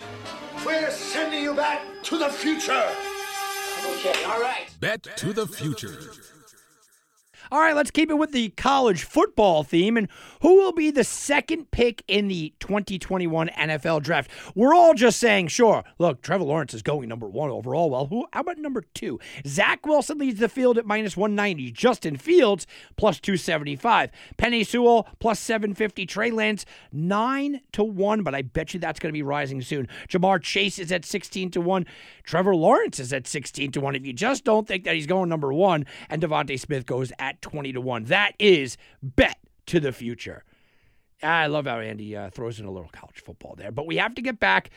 We're sending you back to the future. Okay, all right. Bet to the future. All right, let's keep it with the college football theme. And who will be the second pick in the 2021 NFL draft? We're all just saying, sure, look, Trevor Lawrence is going number one overall. Well, who? How about number two? Zach Wilson leads the field at minus 190. Justin Fields plus 275. Penei Sewell plus 750. Trey Lance 9 to 1, but I bet you that's going to be rising soon. Ja'Marr Chase is at 16 to 1. Trevor Lawrence is at 16 to 1. If you just don't think that he's going number one, and DeVonta Smith goes at 20 to 1. That is bet to the future. I love how Andy uh, throws in a little college football there. But we have to get back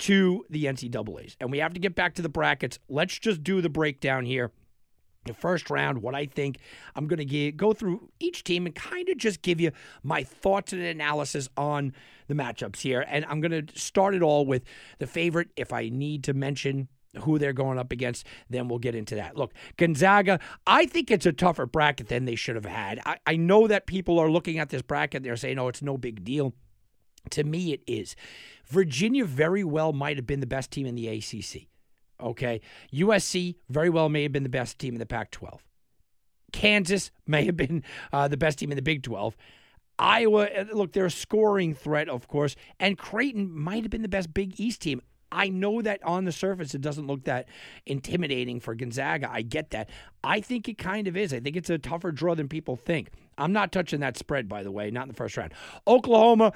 to the NCAAs and we have to get back to the brackets. Let's just do the breakdown here. The first round, what I think, I'm going to go through each team and kind of just give you my thoughts and analysis on the matchups here. And I'm going to start it all with the favorite, if I need to mention who they're going up against, then we'll get into that. Look, Gonzaga, I think it's a tougher bracket than they should have had. I, I know that people are looking at this bracket, and they're saying, oh, it's no big deal. To me, it is. Virginia very well might have been the best team in the ACC. Okay. USC very well may have been the best team in the Pac 12. Kansas may have been uh, the best team in the Big 12. Iowa, uh, look, they're a scoring threat, of course, and Creighton might have been the best Big East team. I know that on the surface it doesn't look that intimidating for Gonzaga. I get that. I think it kind of is. I think it's a tougher draw than people think. I'm not touching that spread, by the way, not in the first round. Oklahoma,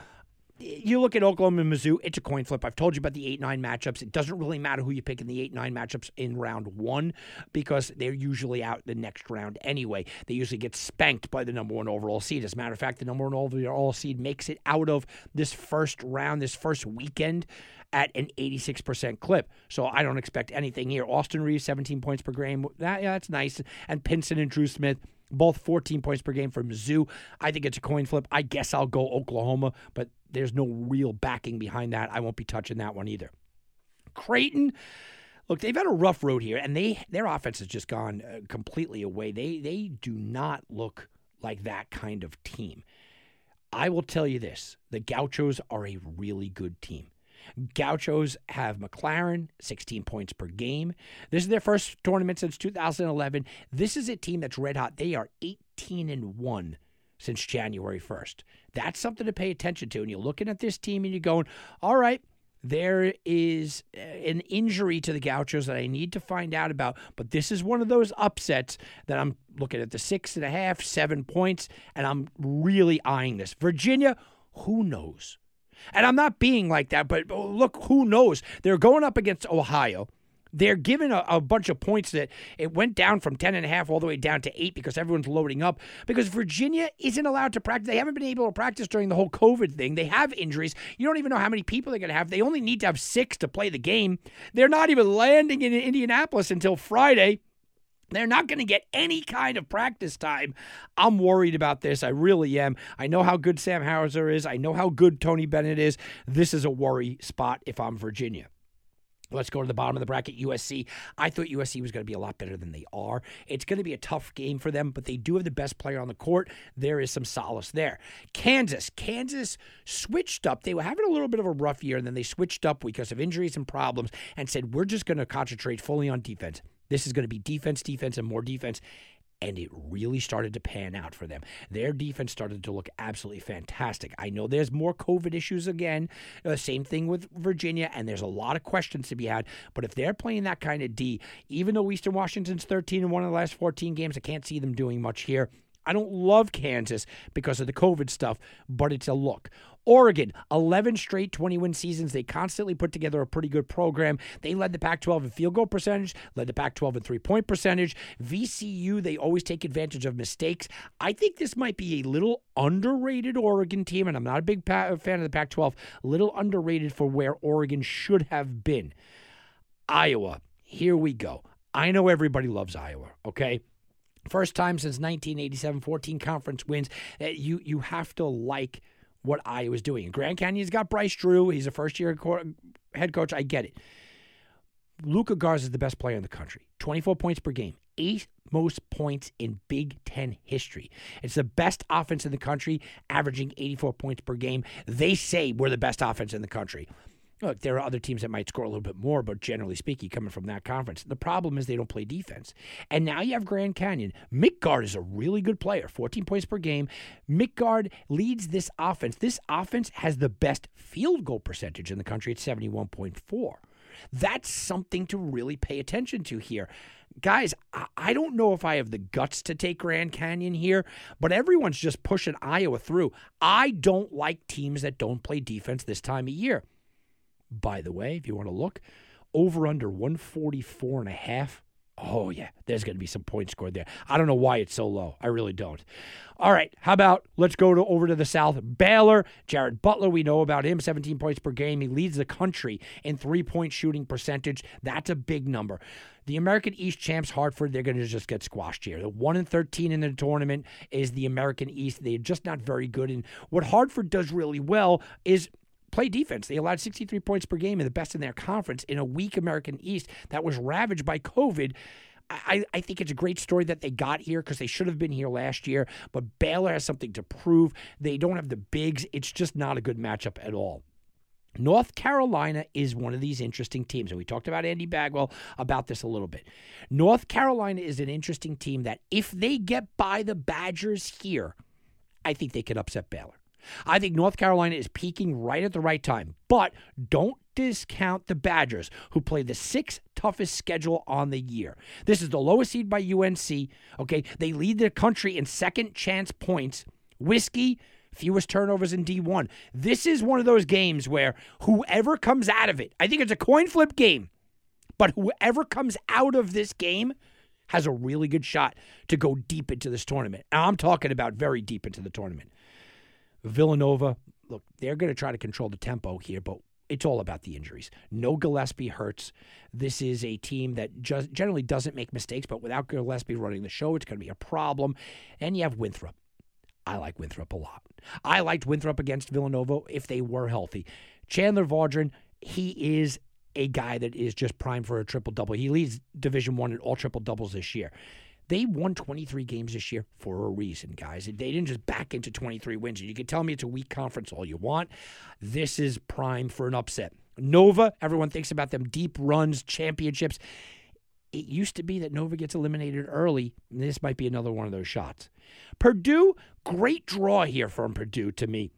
you look at Oklahoma and Mizzou, it's a coin flip. I've told you about the 8 9 matchups. It doesn't really matter who you pick in the 8 9 matchups in round one because they're usually out the next round anyway. They usually get spanked by the number one overall seed. As a matter of fact, the number one overall seed makes it out of this first round, this first weekend at an 86% clip. So I don't expect anything here. Austin Reaves, 17 points per game. That, yeah, that's nice. And Pinson and Dru Smith both 14 points per game for Mizzou. I think it's a coin flip. I guess I'll go Oklahoma, but there's no real backing behind that. I won't be touching that one either. Creighton, look, they've had a rough road here, and they their offense has just gone uh, completely away. They they do not look like that kind of team. I will tell you this: the Gauchos are a really good team. Gauchos have McLaren, 16 points per game. This is their first tournament since 2011. This is a team that's red hot. They are 18 and 1 since January 1st. That's something to pay attention to. And you're looking at this team and you're going, all right, there is uh, an injury to the Gauchos that I need to find out about. But this is one of those upsets that I'm looking at the six and a half, seven points, and I'm really eyeing this. Virginia, who knows? And I'm not being like that, but oh, look, who knows? They're going up against Ohio. They're given a, a, bunch of points that it went down from 10 and a half all the way down to eight because everyone's loading up. Because Virginia isn't allowed to practice. They haven't been able to practice during the whole COVID thing. They have injuries. You don't even know how many people they're going to have. They only need to have six to play the game. They're not even landing in Indianapolis until Friday. They're not going to get any kind of practice time. I'm worried about this. I really am. I know how good Sam Hauser is. I know how good Tony Bennett is. This is a worry spot if I'm Virginia. Let's go to the bottom of the bracket, USC. I thought USC was going to be a lot better than they are. It's going to be a tough game for them, but they do have the best player on the court. There is some solace there. Kansas. Kansas switched up. They were having a little bit of a rough year, and then they switched up because of injuries and problems and said, we're just going to concentrate fully on defense. This is going to be defense, defense, and more defense and it really started to pan out for them. Their defense started to look absolutely fantastic. I know there's more COVID issues again, uh, same thing with Virginia, and there's a lot of questions to be had. But if they're playing that kind of D, even though Eastern Washington's 13 in one of the last 14 games, I can't see them doing much here. I don't love Kansas because of the COVID stuff, but it's a look. Oregon, 11 straight 20 win seasons. They constantly put together a pretty good program. They led the Pac 12 in field goal percentage, led the Pac 12 in three point percentage. VCU, they always take advantage of mistakes. I think this might be a little underrated Oregon team, and I'm not a big uh, fan of the Pac 12, a little underrated for where Oregon should have been. Iowa, here we go. I know everybody loves Iowa, okay? First time since 1987, 14 conference wins. You you have to like what Iowa's doing. Grand Canyon's got Bryce Drew. He's a first year head coach. I get it. Luka Garza is the best player in the country. 24 points per game, eighth most points in Big Ten history. It's the best offense in the country, averaging 84 points per game. They say we're the best offense in the country. Look, there are other teams that might score a little bit more, but generally speaking, coming from that conference, the problem is they don't play defense. And now you have Grand Canyon. Midtgaard is a really good player, 14 points per game. Midtgaard leads this offense. This offense has the best field goal percentage in the country at 71.4. That's something to really pay attention to here. Guys, I don't know if I have the guts to take Grand Canyon here, but everyone's just pushing Iowa through. I don't like teams that don't play defense this time of year by the way, if you want to look. Over under 144 and a half. Oh, yeah, there's going to be some points scored there. I don't know why it's so low. I really don't. All right, how about let's go to over to the south. Baylor, Jared Butler, we know about him, 17 points per game. He leads the country in three point shooting percentage. That's a big number. The American East champs, Hartford, they're going to just get squashed here. The 1 and 13 in the tournament is the American East. They're just not very good. And what Hartford does really well is play defense. They allowed 63 points per game and the best in their conference in a weak American East that was ravaged by COVID. I, I think it's a great story that they got here because they should have been here last year. But Baylor has something to prove. They don't have the bigs. It's just not a good matchup at all. North Carolina is one of these interesting teams. And we talked about Andy Bagwell about this a little bit. North Carolina is an interesting team that if they get by the Badgers here, I think they could upset Baylor. I think North Carolina is peaking right at the right time. But don't discount the Badgers, who play the sixth toughest schedule on the year. This is the lowest seed by UNC. Okay. They lead the country in second chance points. Whiskey, fewest turnovers in D1. This is one of those games where whoever comes out of it, I think it's a coin flip game, but whoever comes out of this game has a really good shot to go deep into this tournament. And I'm talking about very deep into the tournament. Villanova, look, they're going to try to control the tempo here, but it's all about the injuries. No Gillespie hurts. This is a team that just generally doesn't make mistakes, but without Gillespie running the show, it's going to be a problem. And you have Winthrop. I like Winthrop a lot. I liked Winthrop against Villanova if they were healthy. Chandler Vaudrin, he is a guy that is just primed for a triple double. He leads Division One in all triple doubles this year. They won 23 games this year for a reason, guys. They didn't just back into 23 wins. And you can tell me it's a weak conference all you want. This is prime for an upset. Nova, everyone thinks about them deep runs, championships. It used to be that Nova gets eliminated early. This might be another one of those shots. Purdue, great draw here from Purdue to me.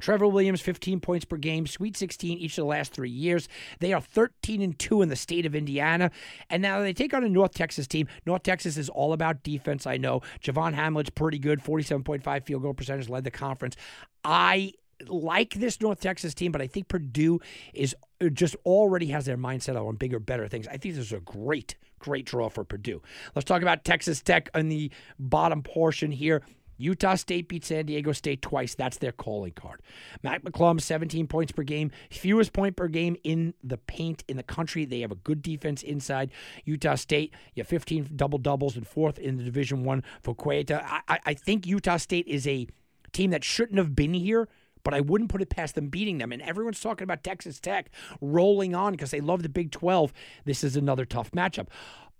Trevor Williams, 15 points per game, Sweet 16 each of the last three years. They are 13 and 2 in the state of Indiana. And now they take on a North Texas team. North Texas is all about defense, I know. Javion Hamlet's pretty good, 47.5 field goal percentage, led the conference. I like this North Texas team, but I think Purdue is just already has their mindset on bigger, better things. I think this is a great, great draw for Purdue. Let's talk about Texas Tech in the bottom portion here. Utah State beat San Diego State twice. That's their calling card. Mac McClung, 17 points per game, fewest point per game in the paint in the country. They have a good defense inside. Utah State, you have 15 double doubles and fourth in the Division One for Queta. I, I think Utah State is a team that shouldn't have been here but I wouldn't put it past them beating them. And everyone's talking about Texas Tech rolling on because they love the Big 12. This is another tough matchup.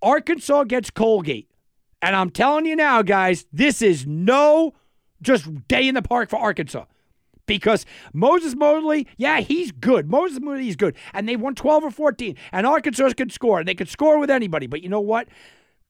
Arkansas gets Colgate. And I'm telling you now, guys, this is no just day in the park for Arkansas. Because Moses Moody, yeah, he's good. Moses Moody is good. And they won 12 or 14. And Arkansas could score. And they could score with anybody. But you know what?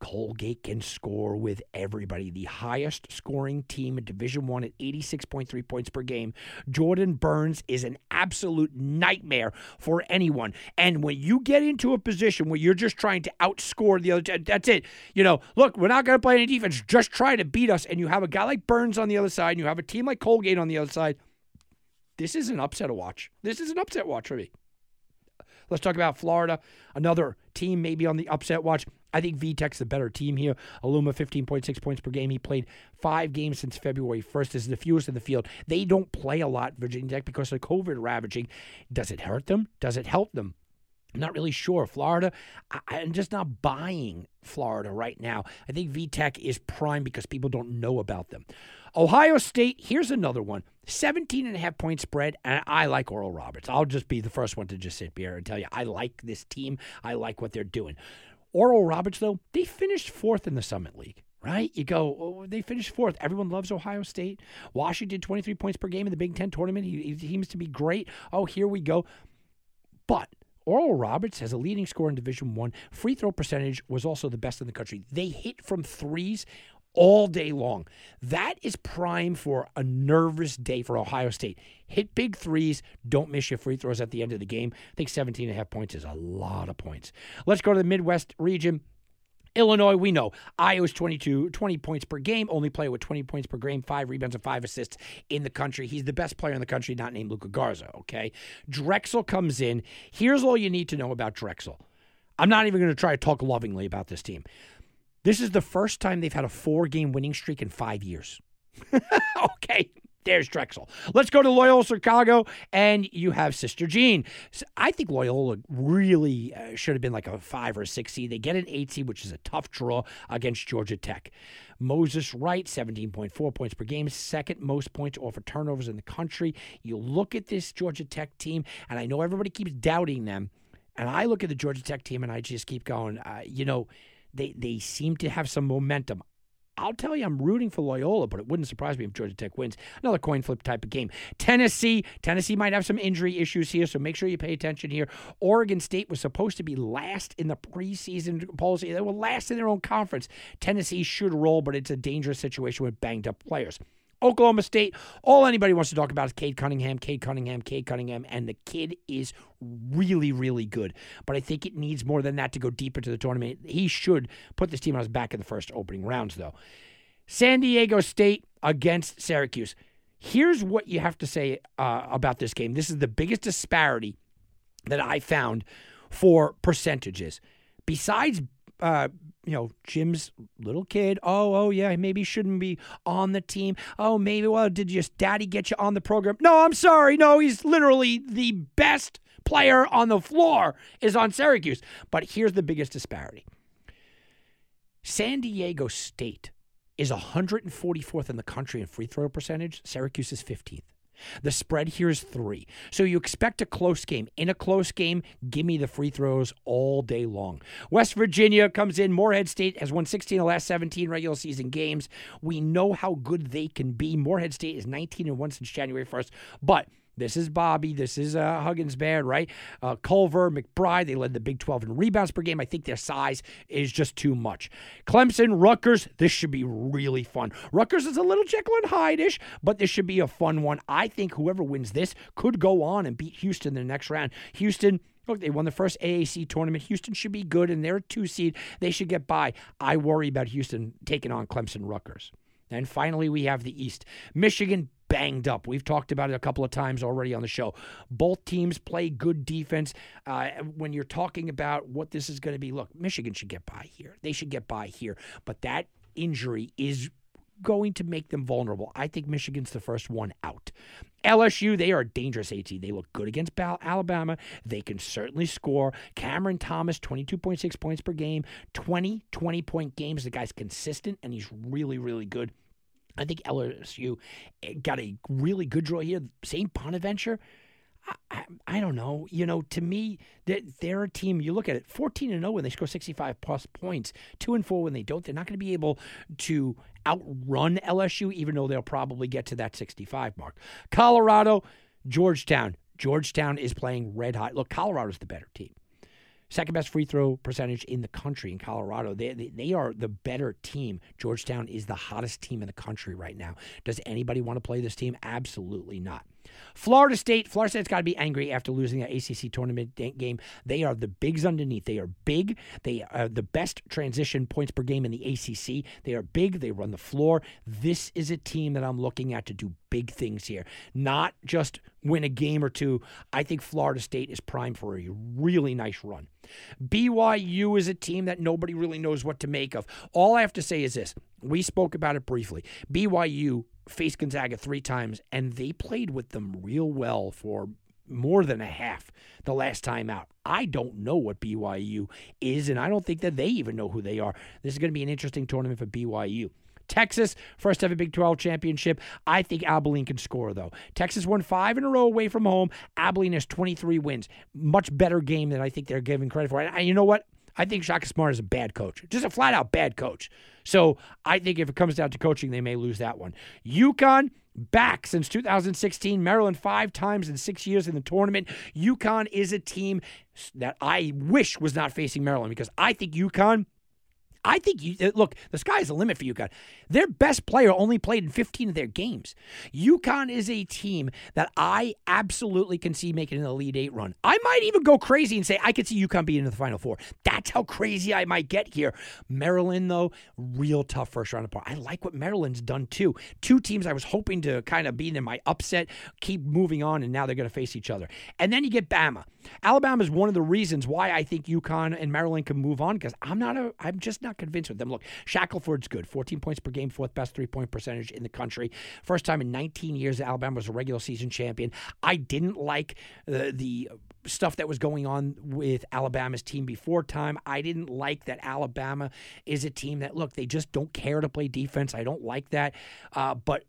Colgate can score with everybody. The highest scoring team in Division One at 86.3 points per game. Jordan Burns is an absolute nightmare for anyone. And when you get into a position where you're just trying to outscore the other, that's it. You know, look, we're not going to play any defense. Just try to beat us. And you have a guy like Burns on the other side, and you have a team like Colgate on the other side. This is an upset to watch. This is an upset watch for me. Let's talk about Florida, another team maybe on the upset watch. I think VTech's the better team here. Aluma, 15.6 points per game. He played five games since February 1st. This is the fewest in the field. They don't play a lot, Virginia Tech, because of COVID ravaging. Does it hurt them? Does it help them? I'm not really sure. Florida, I, am just not buying Florida right now. I think VTech is prime because people don't know about them. Ohio State, here's another one 17 and a half point spread. And I like Oral Roberts. I'll just be the first one to just sit here and tell you I like this team. I like what they're doing. Oral Roberts, though, they finished fourth in the Summit League right? You go, oh, they finished fourth. Everyone loves Ohio State. Washington, 23 points per game in the Big Ten tournament. He, he, seems to be great. Oh, here we go. But Oral Roberts has a leading score in Division One. Free throw percentage was also the best in the country. They hit from threes all day long. That is prime for a nervous day for Ohio State. Hit big threes. Don't miss your free throws at the end of the game. I think 17 and a half points is a lot of points. Let's go to the Midwest region. Illinois, we know Iowa's 22, 20 points per game, only player with 20 points per game, five rebounds and five assists in the country. He's the best player in the country, not named Luka Garza, okay? Drexel comes in. Here's all you need to know about Drexel. I'm not even going to try to talk lovingly about this team. This is the first time they've had a four game winning streak in five years. *laughs* okay. There's Drexel. Let's go to Loyola Chicago, and you have Sister Jean. I think Loyola really uh, should have been like a five or six seed. They get an eight seed, which is a tough draw against Georgia Tech. Moses Wright, 17.4 points per game, second most points off of turnovers in the country. You look at this Georgia Tech team, and I know everybody keeps doubting them. And I look at the Georgia Tech team, and I just keep going. Uh, you know, they they seem to have some momentum. I'll tell you, I'm rooting for Loyola, but it wouldn't surprise me if Georgia Tech wins. Another coin flip type of game. Tennessee, Tennessee might have some injury issues here, so make sure you pay attention here. Oregon State was supposed to be last in the preseason polls. They were last in their own conference. Tennessee should roll, but it's a dangerous situation with banged up players. Oklahoma State, all anybody wants to talk about is Cade Cunningham, Cade Cunningham, Cade Cunningham, and the kid is really, really good. But I think it needs more than that to go deeper to the tournament. He should put this team on his back in the first opening rounds, though. San Diego State against Syracuse. Here's what you have to say uh, about this game. This is the biggest disparity that I found for percentages. Besides uh, you know, Jim's little kid. Oh, oh yeah, maybe shouldn't be on the team. Oh, maybe well, did just daddy get you on the program? No, I'm sorry. No, he's literally the best player on the floor is on Syracuse. But here's the biggest disparity. San Diego State is 144th in the country in free throw percentage. Syracuse is 15th. The spread here is three. So you expect a close game. In a close game, give me the free throws all day long. West Virginia comes in. Morehead State has won 16 of the last 17 regular season games. We know how good they can be. Morehead State is 19 and 1 since January 1st. But this is Bobby. This is uh, Huggins band, right? Uh, Culver, McBride, they led the Big 12 in rebounds per game. I think their size is just too much. Clemson, Rutgers, this should be really fun. Rutgers is a little Jekyll and Hyde ish, but this should be a fun one. I think whoever wins this could go on and beat Houston in the next round. Houston, Look, they won the first AAC tournament. Houston should be good, and they're a two seed. They should get by. I worry about Houston taking on Clemson Rutgers. And finally, we have the East. Michigan banged up. We've talked about it a couple of times already on the show. Both teams play good defense. Uh, when you're talking about what this is going to be, look, Michigan should get by here. They should get by here. But that injury is going to make them vulnerable. I think Michigan's the first one out. LSU, they are a dangerous AT. They look good against Alabama. They can certainly score. Cameron Thomas, 22.6 points per game, 20 20 point games. The guy's consistent and he's really, really good. I think LSU eh, got a really good draw here. St. Bonaventure, I, I, I, don't know. You know, to me, they're, they're, a team. You look at it, fourteen and zero when they score sixty five plus points, two and four when they don't. They're not going to be able to outrun LSU, even though they'll probably get to that sixty five mark. Colorado, Georgetown. Georgetown is playing red hot. Look, Colorado's the better team second best free throw percentage in the country in Colorado. They, they, they are the better team. Georgetown is the hottest team in the country right now. Does anybody want to play this team? Absolutely not. Florida State, Florida State's got to be angry after losing that ACC tournament game. They are the bigs underneath. They are big. They are the best transition points per game in the ACC. They are big. They run the floor. This is a team that I'm looking at to do big things here, not just win a game or two. I think Florida State is primed for a really nice run. BYU is a team that nobody really knows what to make of. All I have to say is this we spoke about it briefly. BYU faced Gonzaga three times, and they played with them real well for more than a half the last time out. I don't know what BYU is, and I don't think that they even know who they are. This is going to be an interesting tournament for BYU. Texas, first ever Big 12 championship. I think Abilene can score, though. Texas won five in a row away from home. Abilene has 23 wins. Much better game than I think they're giving credit for. And you know what? I think Shaka Smart is a bad coach, just a flat out bad coach. So I think if it comes down to coaching, they may lose that one. UConn back since 2016. Maryland five times in six years in the tournament. UConn is a team that I wish was not facing Maryland because I think UConn I think you uh, look, the sky's the limit for UConn. Their best player only played in 15 of their games. UConn is a team that I absolutely can see making an Elite Eight run. I might even go crazy and say I could see UConn being in the Final Four. That's how crazy I might get here. Maryland, though, real tough first round apart. I like what Maryland's done too. Two teams I was hoping to kind of be in my upset, keep moving on, and now they're going to face each other. And then you get Bama. Alabama is one of the reasons why I think UConn and Maryland can move on because I'm not a, I'm just not not convinced with them. Look, Shackelford's good, 14 points per game, fourth best three point percentage in the country. First time in 19 years Alabama was a regular season champion. I didn't like the the stuff that was going on with Alabama's team before time. I didn't like that Alabama is a team that look they just don't care to play defense. I don't like that, uh, but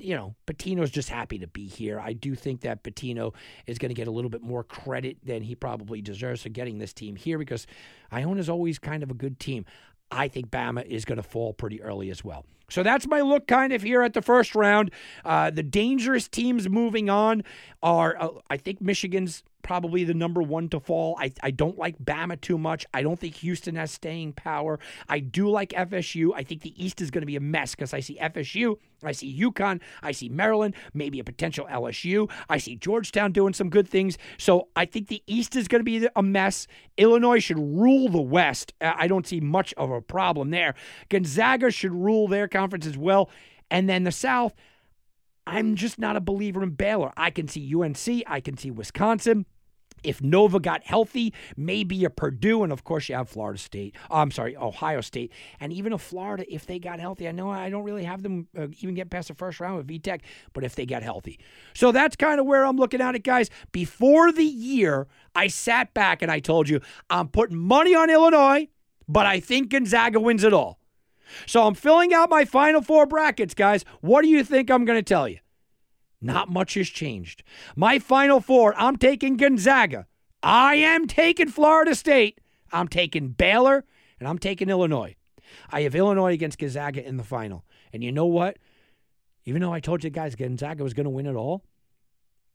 you know, Pitino's just happy to be here. I do think that Pitino is going to get a little bit more credit than he probably deserves for getting this team here because Iona's always kind of a good team. I think Bama is going to fall pretty early as well. So that's my look kind of here at the first round. Uh, the dangerous teams moving on are, uh, I think Michigan's probably the number one to fall. I, I don't like Bama too much. I don't think Houston has staying power. I do like FSU. I think the East is going to be a mess because I see FSU, I see UConn, I see Maryland, maybe a potential LSU. I see Georgetown doing some good things. So I think the East is going to be a mess. Illinois should rule the West. I don't see much of a problem there. Gonzaga should rule their conference as well. And then the South, I'm just not a believer in Baylor. I can see UNC, I can see Wisconsin. If Nova got healthy, maybe a Purdue, and of course you have Florida State. Oh, I'm sorry, Ohio State, and even a Florida if they got healthy. I know I don't really have them uh, even get past the first round with VTech, but if they get healthy, so that's kind of where I'm looking at it, guys. Before the year, I sat back and I told you I'm putting money on Illinois, but I think Gonzaga wins it all. So I'm filling out my final four brackets, guys. What do you think I'm going to tell you? Not much has changed. My final four I'm taking Gonzaga. I am taking Florida State. I'm taking Baylor. And I'm taking Illinois. I have Illinois against Gonzaga in the final. And you know what? Even though I told you guys Gonzaga was going to win it all,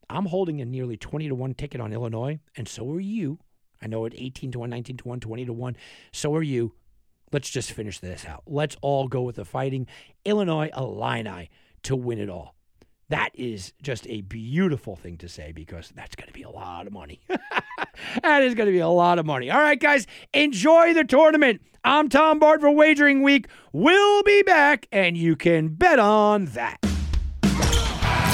I'm holding a nearly 20 to 1 ticket on Illinois. And so are you. I know at 18 to 1, 19 to 1, 20 to 1. So are you. Let's just finish this out. Let's all go with the fighting Illinois Illini to win it all. That is just a beautiful thing to say because that's going to be a lot of money. *laughs* that is going to be a lot of money. All right, guys, enjoy the tournament. I'm Tom Bart for Wagering Week. We'll be back, and you can bet on that.